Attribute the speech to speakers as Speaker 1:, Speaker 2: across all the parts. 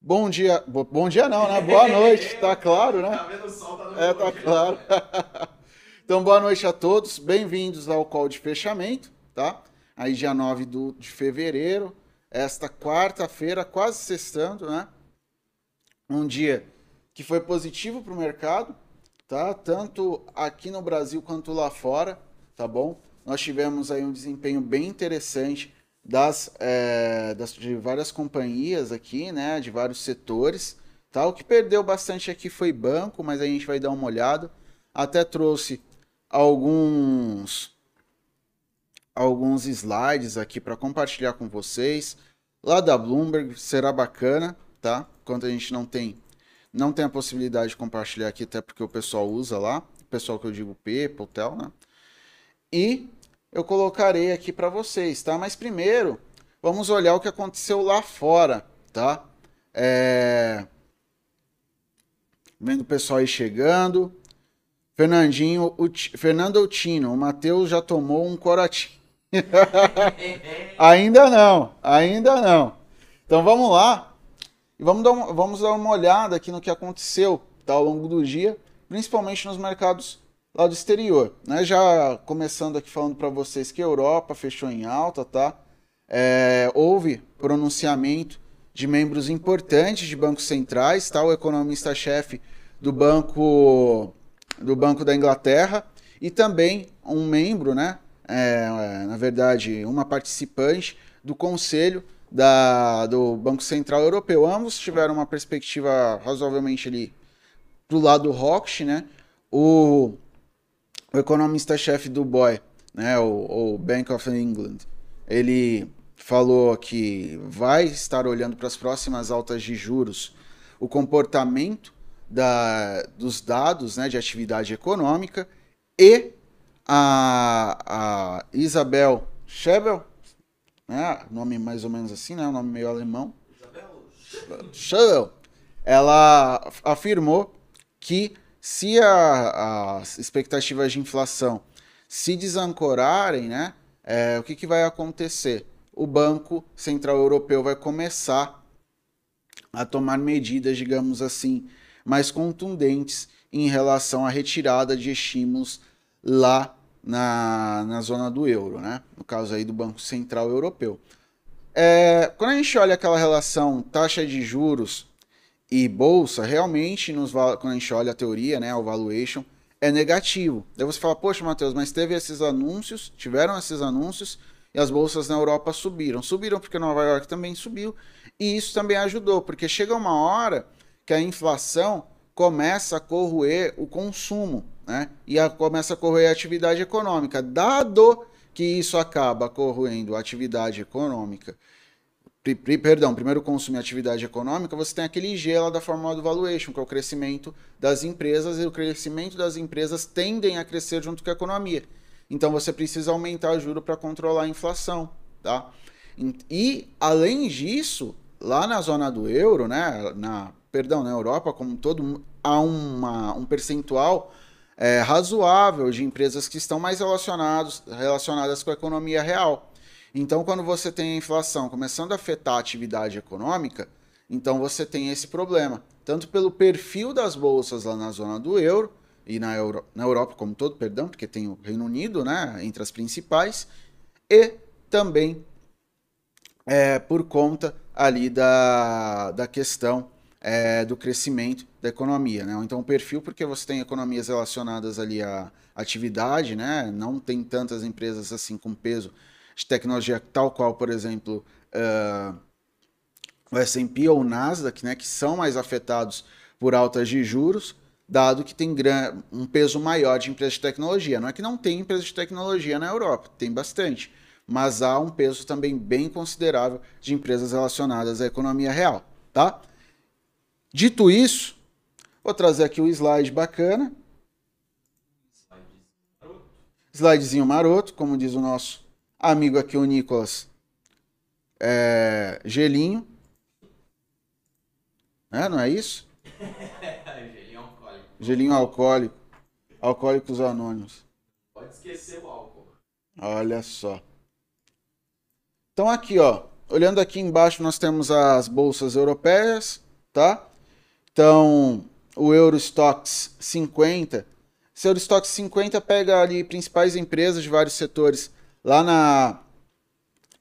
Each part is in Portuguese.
Speaker 1: Bom dia. Bo- Bom dia não, né? Boa noite, tá claro, né?
Speaker 2: Tá vendo o sol, tá no
Speaker 1: É, tá claro. Então, boa noite a todos. Bem-vindos ao call de fechamento, tá? Aí, dia 9 do, de fevereiro, esta quarta-feira, quase sextando, né? Um dia que foi positivo para o mercado, tá? Tanto aqui no Brasil quanto lá fora, tá bom? Nós tivemos aí um desempenho bem interessante das, é, das de várias companhias aqui, né? De vários setores, tá? O que perdeu bastante aqui foi banco, mas a gente vai dar uma olhada. Até trouxe alguns alguns slides aqui para compartilhar com vocês. Lá da Bloomberg será bacana, tá? Enquanto a gente não tem não tem a possibilidade de compartilhar aqui, até porque o pessoal usa lá, o pessoal que eu digo Pepa, Hotel, né? E eu colocarei aqui para vocês, tá? Mas primeiro, vamos olhar o que aconteceu lá fora, tá? É... Vendo o pessoal aí chegando. Fernandinho, o Ti- Fernando Outino, o Matheus já tomou um corotinho. ainda não, ainda não. Então vamos lá e vamos dar, uma, vamos dar uma olhada aqui no que aconteceu tá, ao longo do dia, principalmente nos mercados lá do exterior. Né? Já começando aqui falando para vocês que a Europa fechou em alta, tá? É, houve pronunciamento de membros importantes de bancos centrais, tá? O economista-chefe do banco do Banco da Inglaterra e também um membro, né? É, na verdade, uma participante do conselho da, do Banco Central Europeu. Ambos tiveram uma perspectiva razoavelmente ali do lado rock, né? O, o economista-chefe do BOE, né? O, o Bank of England, ele falou que vai estar olhando para as próximas altas de juros o comportamento da, dos dados né, de atividade econômica e a, a Isabel Schebel, né, nome mais ou menos assim, né, um nome meio alemão, Schebel, ela afirmou que se as expectativas de inflação se desancorarem, né, é, o que, que vai acontecer? O Banco Central Europeu vai começar a tomar medidas, digamos assim, mais contundentes em relação à retirada de estímulos lá na, na zona do euro, né? No caso aí do Banco Central Europeu. É, quando a gente olha aquela relação taxa de juros e bolsa, realmente, nos, quando a gente olha a teoria, né, o valuation, é negativo. Daí você fala, poxa, Matheus, mas teve esses anúncios, tiveram esses anúncios, e as bolsas na Europa subiram. Subiram porque Nova York também subiu, e isso também ajudou, porque chega uma hora que a inflação começa a corroer o consumo, né? E a, começa a corroer a atividade econômica. Dado que isso acaba corroendo a atividade econômica, perdão, primeiro consumo e atividade econômica, você tem aquele G lá da fórmula do valuation, que é o crescimento das empresas, e o crescimento das empresas tendem a crescer junto com a economia. Então você precisa aumentar o juro para controlar a inflação, tá? E além disso, lá na zona do euro, né, na, perdão, na Europa como todo, há uma, um percentual é, razoável de empresas que estão mais relacionados, relacionadas com a economia real. Então, quando você tem a inflação começando a afetar a atividade econômica, então você tem esse problema, tanto pelo perfil das bolsas lá na zona do euro e na, Euro, na Europa como todo, perdão, porque tem o Reino Unido, né, entre as principais, e também é, por conta ali da, da questão é, do crescimento da economia, né? Então o perfil porque você tem economias relacionadas ali à atividade, né? Não tem tantas empresas assim com peso de tecnologia tal qual, por exemplo, uh, o S&P ou o Nasdaq, né? Que são mais afetados por altas de juros, dado que tem um peso maior de empresas de tecnologia. Não é que não tem empresas de tecnologia na Europa, tem bastante, mas há um peso também bem considerável de empresas relacionadas à economia real, tá? Dito isso, vou trazer aqui o slide bacana. Slidezinho maroto, como diz o nosso amigo aqui, o Nicolas é, Gelinho. É, não é isso?
Speaker 2: Gelinho alcoólico.
Speaker 1: Gelinho alcoólico. Alcoólicos Anônimos.
Speaker 2: Pode esquecer o álcool.
Speaker 1: Olha só. Então aqui, ó, olhando aqui embaixo nós temos as bolsas europeias, tá? Então, o Eurostox 50. Esse Eurostox 50 pega ali principais empresas de vários setores lá na,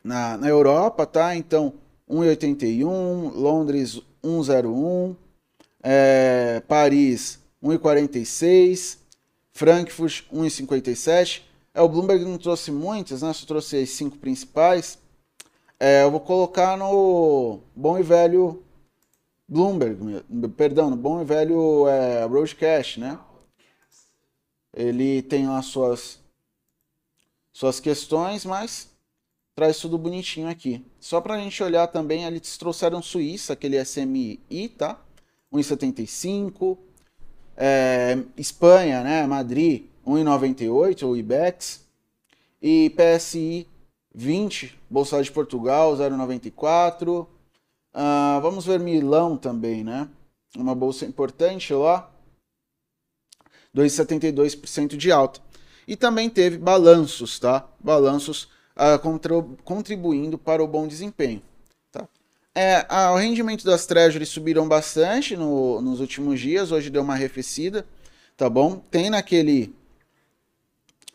Speaker 1: na, na Europa, tá? Então, 1,81, Londres 1,01, é, Paris 1,46, Frankfurt 1,57. É, o Bloomberg não trouxe muitas, né? Só trouxe as cinco principais. É, eu vou colocar no bom e velho Bloomberg, perdão, no bom e velho é, Roadcast, né? Ele tem lá suas, suas questões, mas traz tudo bonitinho aqui. Só para a gente olhar também, eles trouxeram Suíça, aquele SMI, tá? 1,75. É, Espanha, né? Madrid, 1,98, o IBEX. E PSI 20, Bolsa de Portugal, 0,94. Uh, vamos ver Milão também, né? Uma bolsa importante lá. 2,72% de alta. E também teve balanços, tá? Balanços uh, contribuindo para o bom desempenho. Tá? É, o rendimento das treasuries subiram bastante no, nos últimos dias, hoje deu uma arrefecida, tá bom? Tem naquele,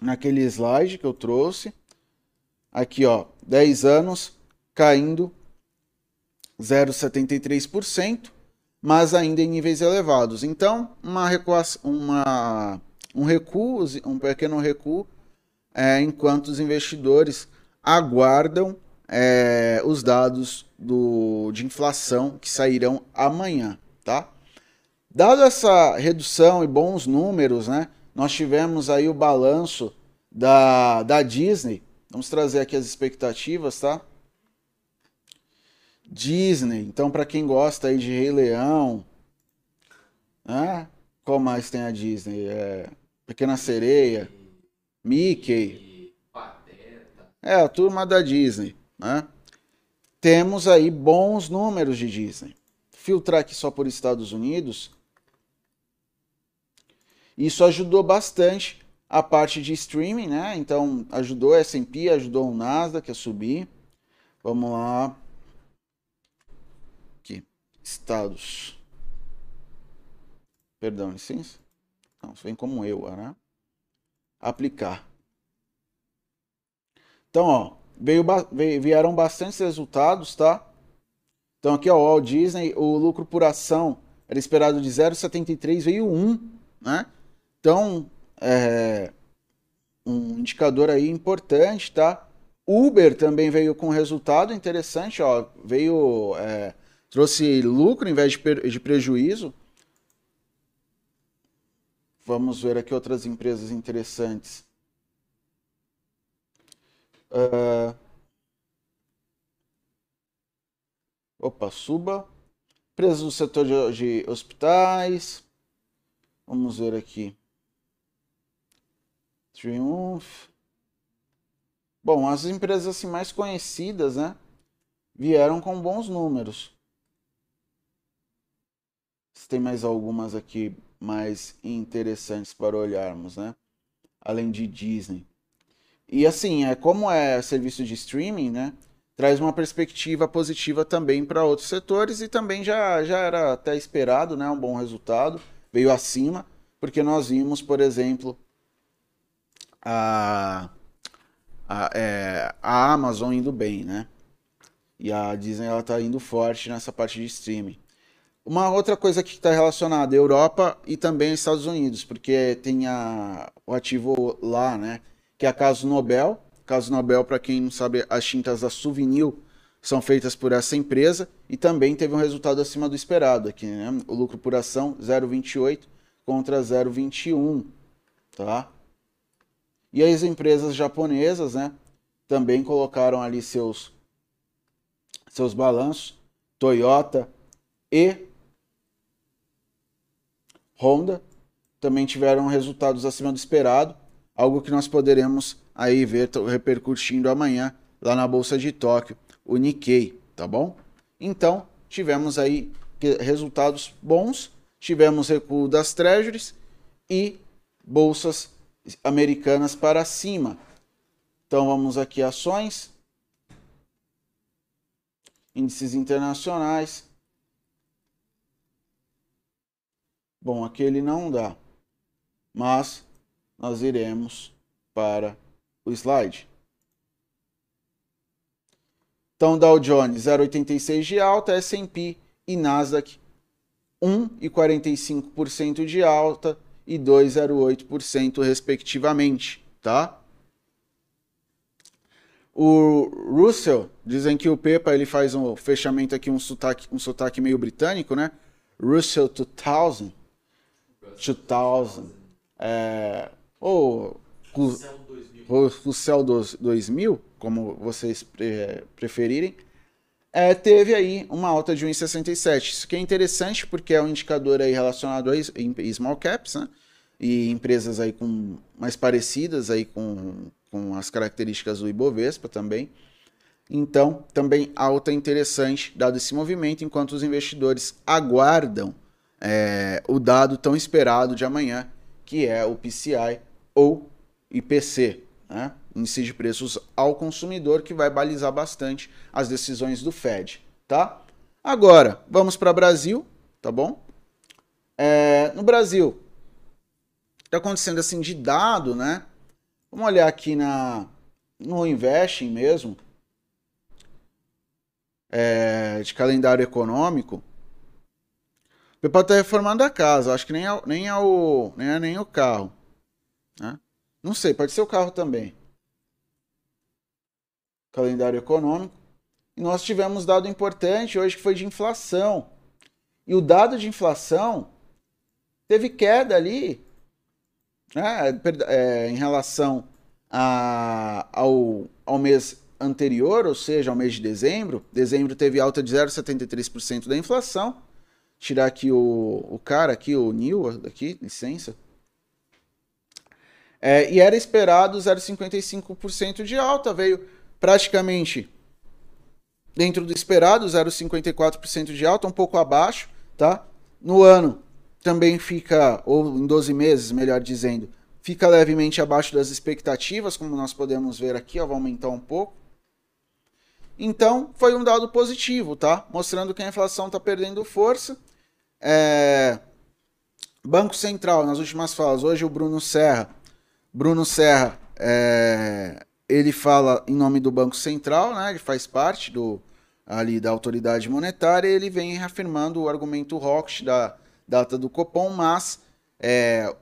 Speaker 1: naquele slide que eu trouxe, aqui ó, 10 anos caindo 0,73%, mas ainda em níveis elevados. Então, uma, uma um recuo, um pequeno recuo, é, enquanto os investidores aguardam é, os dados do, de inflação que sairão amanhã, tá? Dado essa redução e bons números, né, nós tivemos aí o balanço da, da Disney. Vamos trazer aqui as expectativas, tá? Disney, então para quem gosta aí de Rei Leão, né? Qual mais tem a Disney? É, Pequena Sereia, Mickey, é a turma da Disney, né? Temos aí bons números de Disney. Filtrar aqui só por Estados Unidos, isso ajudou bastante a parte de streaming, né? Então ajudou a S&P, ajudou o Nasdaq a subir. Vamos lá. Aqui, estados. Perdão, licença. Não, vem como eu, né? Aplicar. Então, ó, veio, vieram bastantes resultados, tá? Então aqui, ó, o Walt Disney, o lucro por ação era esperado de 0,73, veio 1, né? Então, é um indicador aí importante, tá? Uber também veio com resultado interessante, ó, veio, é, trouxe lucro em vez de, de prejuízo. Vamos ver aqui outras empresas interessantes. Uh... Opa, suba. Empresas do setor de, de hospitais. Vamos ver aqui. Triumph. Bom, as empresas assim mais conhecidas, né, vieram com bons números. Tem mais algumas aqui mais interessantes para olharmos, né? Além de Disney. E assim, é como é serviço de streaming, né? Traz uma perspectiva positiva também para outros setores e também já, já era até esperado, né? Um bom resultado, veio acima, porque nós vimos, por exemplo, a, a, é, a Amazon indo bem, né? E a Disney ela tá indo forte nessa parte de streaming. Uma outra coisa que está relacionada à Europa e também Estados Unidos, porque tem a, o ativo lá, né? Que é a Caso Nobel. Caso Nobel, para quem não sabe, as tintas da Souvenir são feitas por essa empresa e também teve um resultado acima do esperado aqui, né? O lucro por ação 0,28 contra 0,21, tá? E as empresas japonesas, né, também colocaram ali seus seus balanços, Toyota e Honda também tiveram resultados acima do esperado, algo que nós poderemos aí ver repercutindo amanhã lá na bolsa de Tóquio, o Nikkei, tá bom? Então, tivemos aí resultados bons, tivemos recuo das treasuries e bolsas americanas para cima. Então vamos aqui ações, índices internacionais. Bom, aqui ele não dá, mas nós iremos para o slide. Então, Dow Jones 0,86 de alta, S&P e Nasdaq 1,45% de alta e 2,08% respectivamente, tá? O Russell, dizem que o Pepa ele faz um fechamento aqui, um sotaque, um sotaque meio britânico, né? Russell 2000. 2000. É, ou Russell 2000, como vocês preferirem. É, teve aí uma alta de 1,67. Isso que é interessante porque é um indicador aí relacionado a small caps, né? E empresas aí com mais parecidas aí com com as características do Ibovespa também. Então, também alta interessante dado esse movimento, enquanto os investidores aguardam é, o dado tão esperado de amanhã, que é o PCI ou IPC, né? índice de preços ao consumidor, que vai balizar bastante as decisões do Fed. Tá? Agora, vamos para o Brasil, tá bom? É, no Brasil, está acontecendo assim de dado, né? Vamos olhar aqui na, no Investing mesmo, é, de calendário econômico. O pessoal está reformando a casa, acho que nem é, nem é, o, nem, é nem o carro. Né? Não sei, pode ser o carro também. Calendário econômico. E nós tivemos dado importante hoje que foi de inflação. E o dado de inflação teve queda ali né, é, em relação a, ao, ao mês anterior, ou seja, ao mês de dezembro. Dezembro teve alta de 0,73% da inflação. Tirar aqui o, o cara aqui, o Nil, aqui, licença. É, e era esperado 0,55% de alta, veio praticamente dentro do esperado, 0,54% de alta, um pouco abaixo, tá? No ano também fica, ou em 12 meses, melhor dizendo, fica levemente abaixo das expectativas, como nós podemos ver aqui, ó, vai aumentar um pouco. Então, foi um dado positivo, tá? Mostrando que a inflação está perdendo força. É... Banco Central, nas últimas falas, hoje o Bruno Serra. Bruno Serra, é... ele fala em nome do Banco Central, né? Ele faz parte do ali da autoridade monetária, ele vem reafirmando o argumento Rocket da data do Copom, mas é,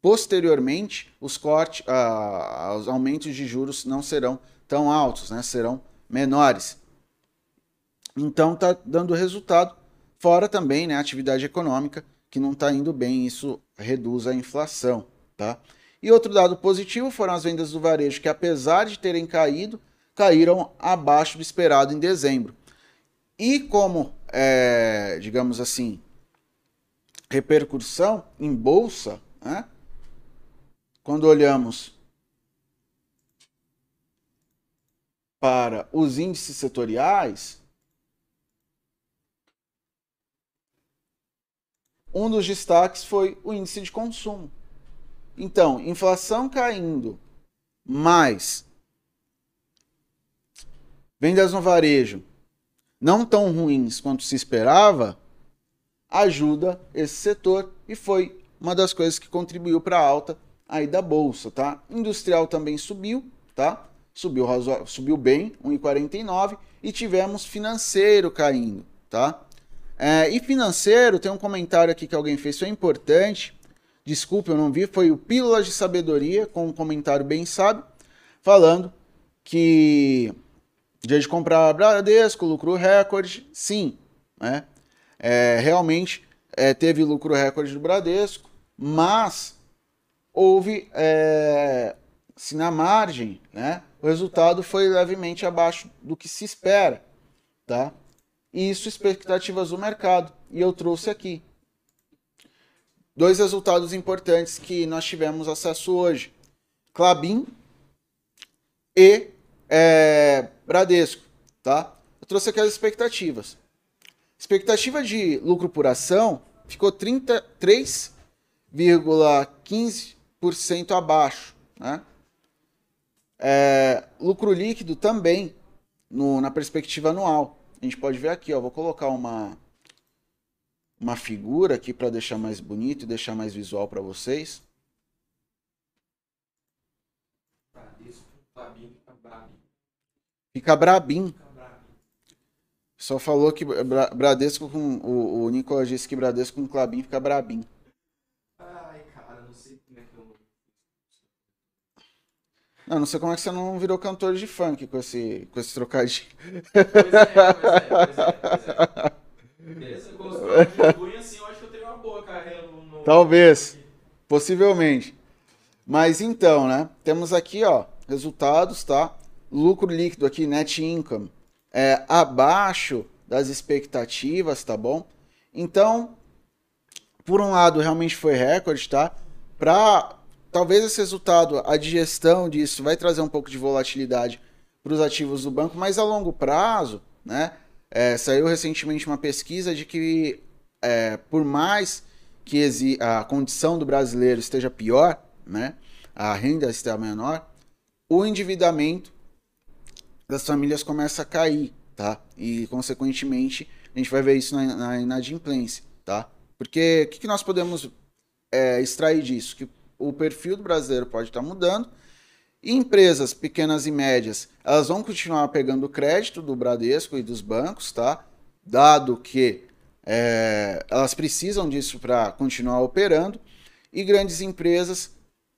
Speaker 1: posteriormente os cortes, ah, os aumentos de juros não serão tão altos, né? serão menores. Então está dando resultado, fora também né, a atividade econômica que não está indo bem, isso reduz a inflação. Tá? E outro dado positivo foram as vendas do varejo, que apesar de terem caído, caíram abaixo do esperado em dezembro. E como, é, digamos assim, repercussão em bolsa, né? quando olhamos para os índices setoriais, um dos destaques foi o índice de consumo. Então, inflação caindo, mais vendas no varejo não tão ruins quanto se esperava, ajuda esse setor e foi uma das coisas que contribuiu para a alta aí da bolsa, tá? Industrial também subiu, tá? Subiu, subiu bem, 1,49 e tivemos financeiro caindo, tá? É, e financeiro, tem um comentário aqui que alguém fez, foi importante, desculpe, eu não vi, foi o Pílulas de Sabedoria, com um comentário bem sábio, falando que dia de comprar Bradesco, lucro recorde, sim, né? É, realmente é, teve lucro recorde do Bradesco, mas houve, é, assim, na margem, né, o resultado foi levemente abaixo do que se espera, tá? Isso expectativas do mercado. E eu trouxe aqui dois resultados importantes que nós tivemos acesso hoje: Clabin e é, Bradesco, tá? Eu trouxe aqui as expectativas. Expectativa de lucro por ação ficou 33,15% abaixo. Né? É, lucro líquido também no, na perspectiva anual. A gente pode ver aqui, ó, vou colocar uma uma figura aqui para deixar mais bonito e deixar mais visual para vocês. Fica brabim. Só falou que Bra- Bradesco com. O, o Nicolas disse que Bradesco com Clabin fica brabim.
Speaker 2: Ai, cara, não sei como é que eu.
Speaker 1: Não, não sei como é que você não virou cantor de funk com esse, com esse trocadilho.
Speaker 2: Pois é, pois é, pois é, pois é. Beleza? Orgulho, assim, eu acho que eu teria uma boa carreira no. no-
Speaker 1: Talvez. Possivelmente. Mas então, né? Temos aqui, ó, resultados, tá? Lucro líquido aqui, net income, é abaixo das expectativas, tá bom? Então, por um lado, realmente foi recorde, tá? Para talvez esse resultado, a digestão disso vai trazer um pouco de volatilidade para os ativos do banco, mas a longo prazo, né? é, saiu recentemente uma pesquisa de que é, por mais que a condição do brasileiro esteja pior, né? A renda esteja menor, o endividamento das famílias começa a cair, tá? E consequentemente a gente vai ver isso na, na inadimplência, tá? Porque o que, que nós podemos é, extrair disso? Que o perfil do brasileiro pode estar mudando. E empresas pequenas e médias, elas vão continuar pegando crédito do Bradesco e dos bancos, tá? Dado que é, elas precisam disso para continuar operando. E grandes empresas,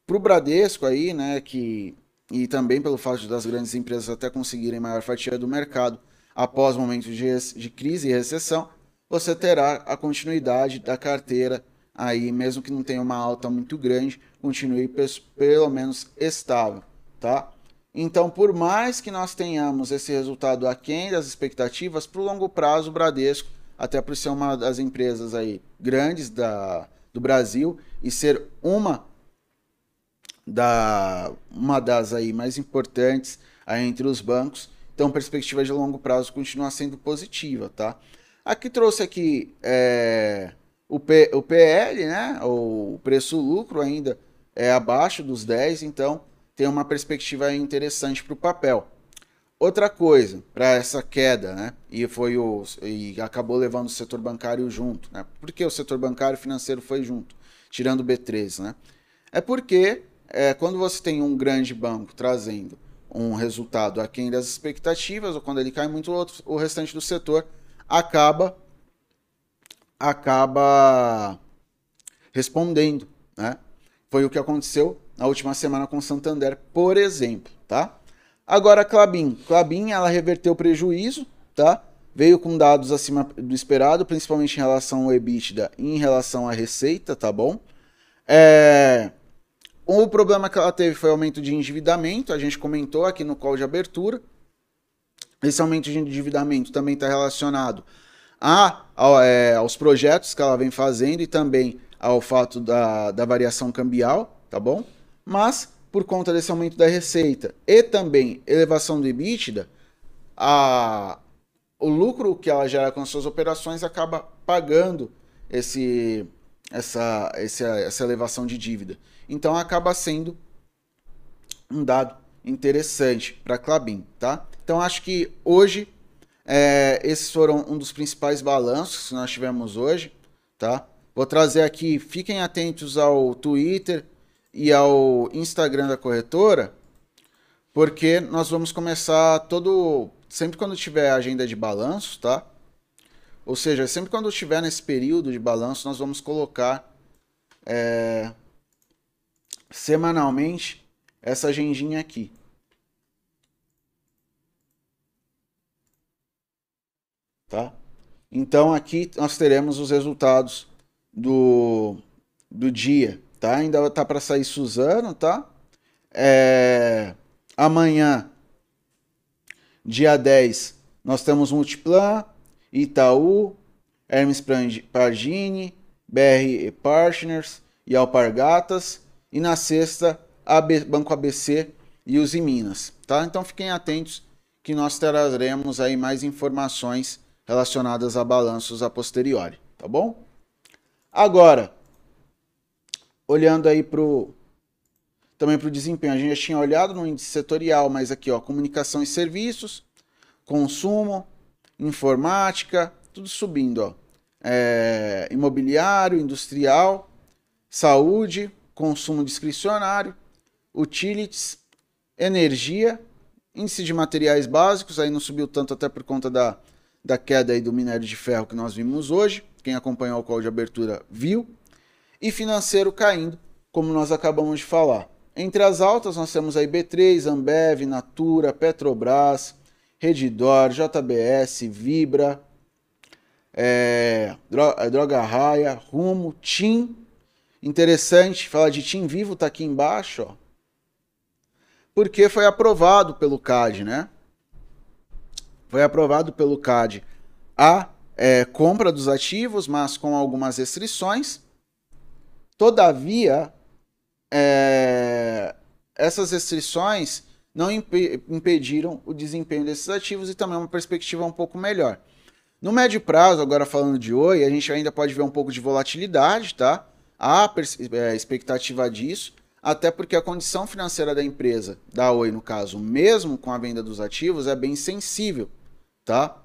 Speaker 1: para o Bradesco aí, né, que e também pelo fato das grandes empresas até conseguirem maior fatia do mercado após momentos de, de crise e recessão, você terá a continuidade da carteira aí, mesmo que não tenha uma alta muito grande, continue pelo menos estável, tá? Então, por mais que nós tenhamos esse resultado aquém das expectativas, para o longo prazo, o Bradesco, até por ser uma das empresas aí grandes da, do Brasil e ser uma da uma das aí mais importantes aí entre os bancos. Então, perspectiva de longo prazo continua sendo positiva, tá? Aqui trouxe aqui é, o, P, o PL, né? O preço-lucro ainda é abaixo dos 10, então tem uma perspectiva interessante para o papel. Outra coisa, para essa queda, né? E foi o e acabou levando o setor bancário junto, né? Por que o setor bancário e financeiro foi junto, tirando o B3, né? É porque é, quando você tem um grande banco trazendo um resultado aquém das expectativas, ou quando ele cai muito, o, outro- o restante do setor acaba acaba respondendo, né? Foi o que aconteceu na última semana com Santander, por exemplo, tá? Agora Clabin, Clabin ela reverteu o prejuízo, tá? Veio com dados acima do esperado, principalmente em relação ao EBITDA e em relação à receita, tá bom? É, o problema que ela teve foi aumento de endividamento, a gente comentou aqui no call de abertura. Esse aumento de endividamento também está relacionado a, ao- é, aos projetos que ela vem fazendo e também ao fato da, da variação cambial, tá bom? Mas, por conta desse aumento da receita e também elevação do EBITDA, a, o lucro que ela gera com as suas operações acaba pagando esse, essa, esse- essa elevação de dívida. Então acaba sendo um dado interessante para a Clabin, tá? Então acho que hoje é, esses foram um dos principais balanços que nós tivemos hoje, tá? Vou trazer aqui, fiquem atentos ao Twitter e ao Instagram da corretora, porque nós vamos começar todo sempre quando tiver agenda de balanço, tá? Ou seja, sempre quando estiver nesse período de balanço, nós vamos colocar é, semanalmente essa agendinha aqui. Tá? Então aqui nós teremos os resultados do, do dia, tá? Ainda tá para sair Suzano, tá? É, amanhã, dia 10, nós temos Multiplan, Itaú, Hermes Pardini, BR Partners e Alpargatas. E na sexta, AB Banco ABC e os Minas, tá? Então fiquem atentos que nós traremos aí mais informações relacionadas a balanços a posteriori, tá bom? Agora, olhando aí pro também para o desempenho, a gente já tinha olhado no índice setorial, mas aqui ó, comunicação e serviços, consumo, informática, tudo subindo, ó. é, imobiliário, industrial, saúde, consumo discricionário, utilities, energia, índice de materiais básicos, aí não subiu tanto até por conta da, da queda aí do minério de ferro que nós vimos hoje, quem acompanhou o call de abertura viu, e financeiro caindo, como nós acabamos de falar. Entre as altas, nós temos aí B3, Ambev, Natura, Petrobras, Redditor, JBS, Vibra, é, Droga Raia, Rumo, TIM. Interessante falar de TIM Vivo, tá aqui embaixo, ó. Porque foi aprovado pelo CAD, né? Foi aprovado pelo CAD a é, compra dos ativos, mas com algumas restrições. Todavia, é, essas restrições não imp impediram o desempenho desses ativos e também uma perspectiva um pouco melhor. No médio prazo, agora falando de Oi, a gente ainda pode ver um pouco de volatilidade, tá? Há é, expectativa disso, até porque a condição financeira da empresa, da Oi no caso, mesmo com a venda dos ativos, é bem sensível, tá?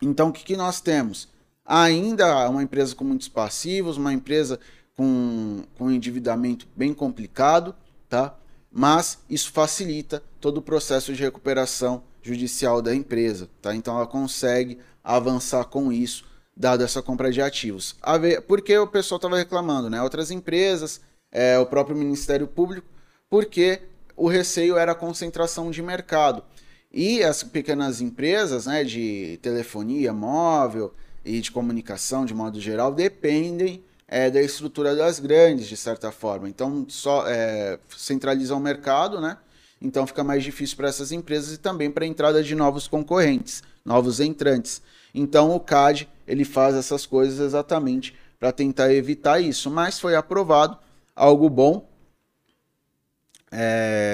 Speaker 1: Então, o que, que nós temos? Ainda uma empresa com muitos passivos, uma empresa com, com endividamento bem complicado, tá? Mas isso facilita todo o processo de recuperação judicial da empresa, tá? Então ela consegue avançar com isso, dado essa compra de ativos. Porque o pessoal estava reclamando, né? Outras empresas, é, o próprio Ministério Público, porque o receio era a concentração de mercado. E as pequenas empresas né, de telefonia móvel e de comunicação, de modo geral, dependem é, da estrutura das grandes, de certa forma. Então, só é, centraliza o mercado, né? Então fica mais difícil para essas empresas e também para a entrada de novos concorrentes, novos entrantes. Então o CAD ele faz essas coisas exatamente para tentar evitar isso, mas foi aprovado algo bom, é,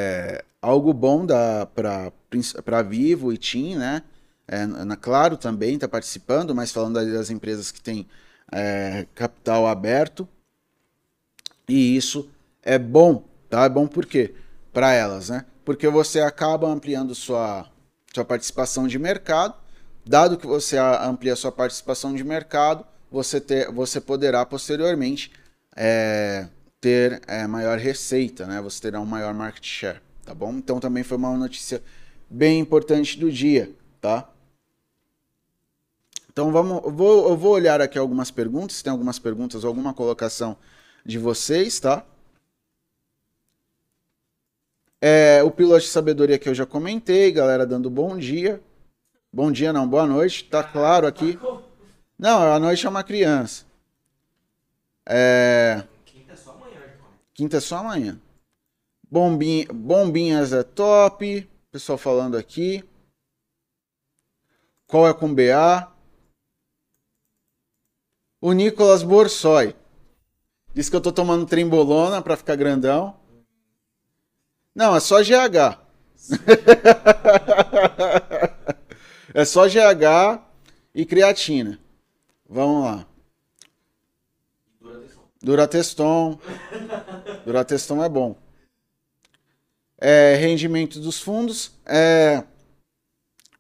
Speaker 1: algo bom para Vivo e TIM, né? É, na Claro também está participando, mas falando das empresas que têm é, capital aberto. E isso é bom, tá? É bom por quê? Para elas, né? Porque você acaba ampliando sua, sua participação de mercado. Dado que você amplia sua participação de mercado, você, ter, você poderá posteriormente é, ter é, maior receita, né? Você terá um maior market share, tá bom? Então também foi uma notícia bem importante do dia, tá? Então vamos, eu vou, eu vou olhar aqui algumas perguntas, se tem algumas perguntas ou alguma colocação de vocês, tá? É, o piloto de sabedoria que eu já comentei, galera dando bom dia. Bom dia não, boa noite, tá claro aqui. Não, a noite é uma criança. É... Quinta é só amanhã. Quinta é só amanhã. Bombinha, bombinhas é top. Pessoal falando aqui. Qual é com BA? O Nicolas Borsoi. Diz que eu tô tomando trembolona para ficar grandão. Não, é só GH. é só GH e creatina. Vamos lá. Durateston. Durateston é bom. É, rendimento dos fundos. É,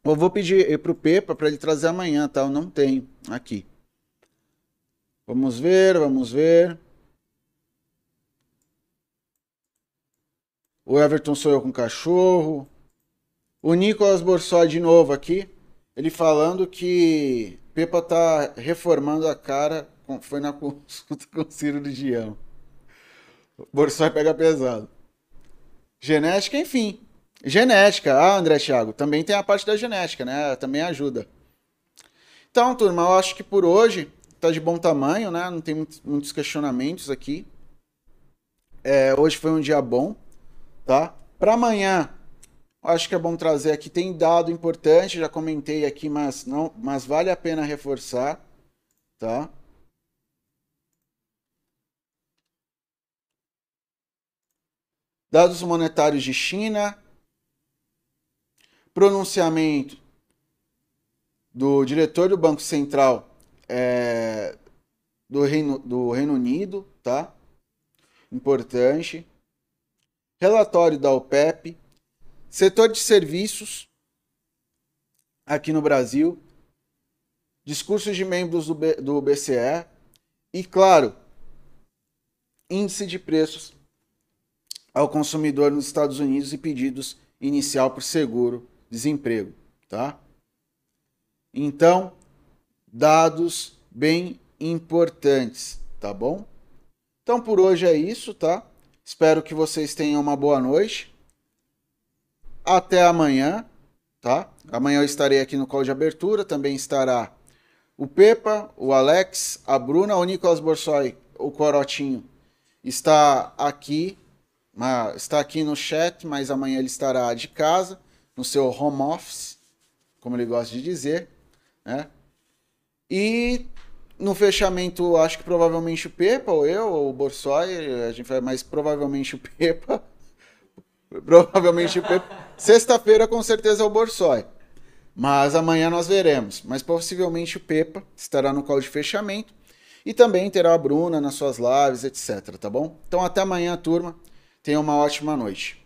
Speaker 1: eu vou pedir para o Pepa para ele trazer amanhã, tá? Eu não tenho aqui. Vamos ver, vamos ver. O Everton sou eu com cachorro. O Nicolas Borsoi de novo aqui. Ele falando que Pepa tá reformando a cara. Foi na consulta com o cirurgião. Borsoi pega pesado. Genética, enfim. Genética. Ah, André Thiago. Também tem a parte da genética, né? Também ajuda. Então, turma, eu acho que por hoje tá de bom tamanho, né? Não tem muitos questionamentos aqui. É, hoje foi um dia bom, tá? Para amanhã, acho que é bom trazer aqui. Tem dado importante, já comentei aqui, mas não, mas vale a pena reforçar, tá? Dados monetários de China, pronunciamento do diretor do Banco Central é, do, Reino, do Reino Unido, tá? Importante. Relatório da OPEP. Setor de serviços aqui no Brasil. discursos de membros do, B, do BCE e, claro, índice de preços ao consumidor nos Estados Unidos e pedidos inicial por seguro-desemprego, tá? Então, dados bem importantes, tá bom? Então por hoje é isso, tá? Espero que vocês tenham uma boa noite. Até amanhã, tá? Amanhã eu estarei aqui no call de abertura, também estará o Pepa, o Alex, a Bruna, o Nicolas Borsoi, o Corotinho está aqui, está aqui no chat, mas amanhã ele estará de casa, no seu home office, como ele gosta de dizer, né? E no fechamento, acho que provavelmente o Pepa, ou eu, ou o Borsoi, a gente vai, mas provavelmente o Pepa. provavelmente o Pepa. Sexta-feira, com certeza, é o Borsoi. Mas amanhã nós veremos. Mas possivelmente o Pepa estará no call de fechamento. E também terá a Bruna nas suas lives, etc. Tá bom? Então até amanhã, turma. Tenha uma ótima noite.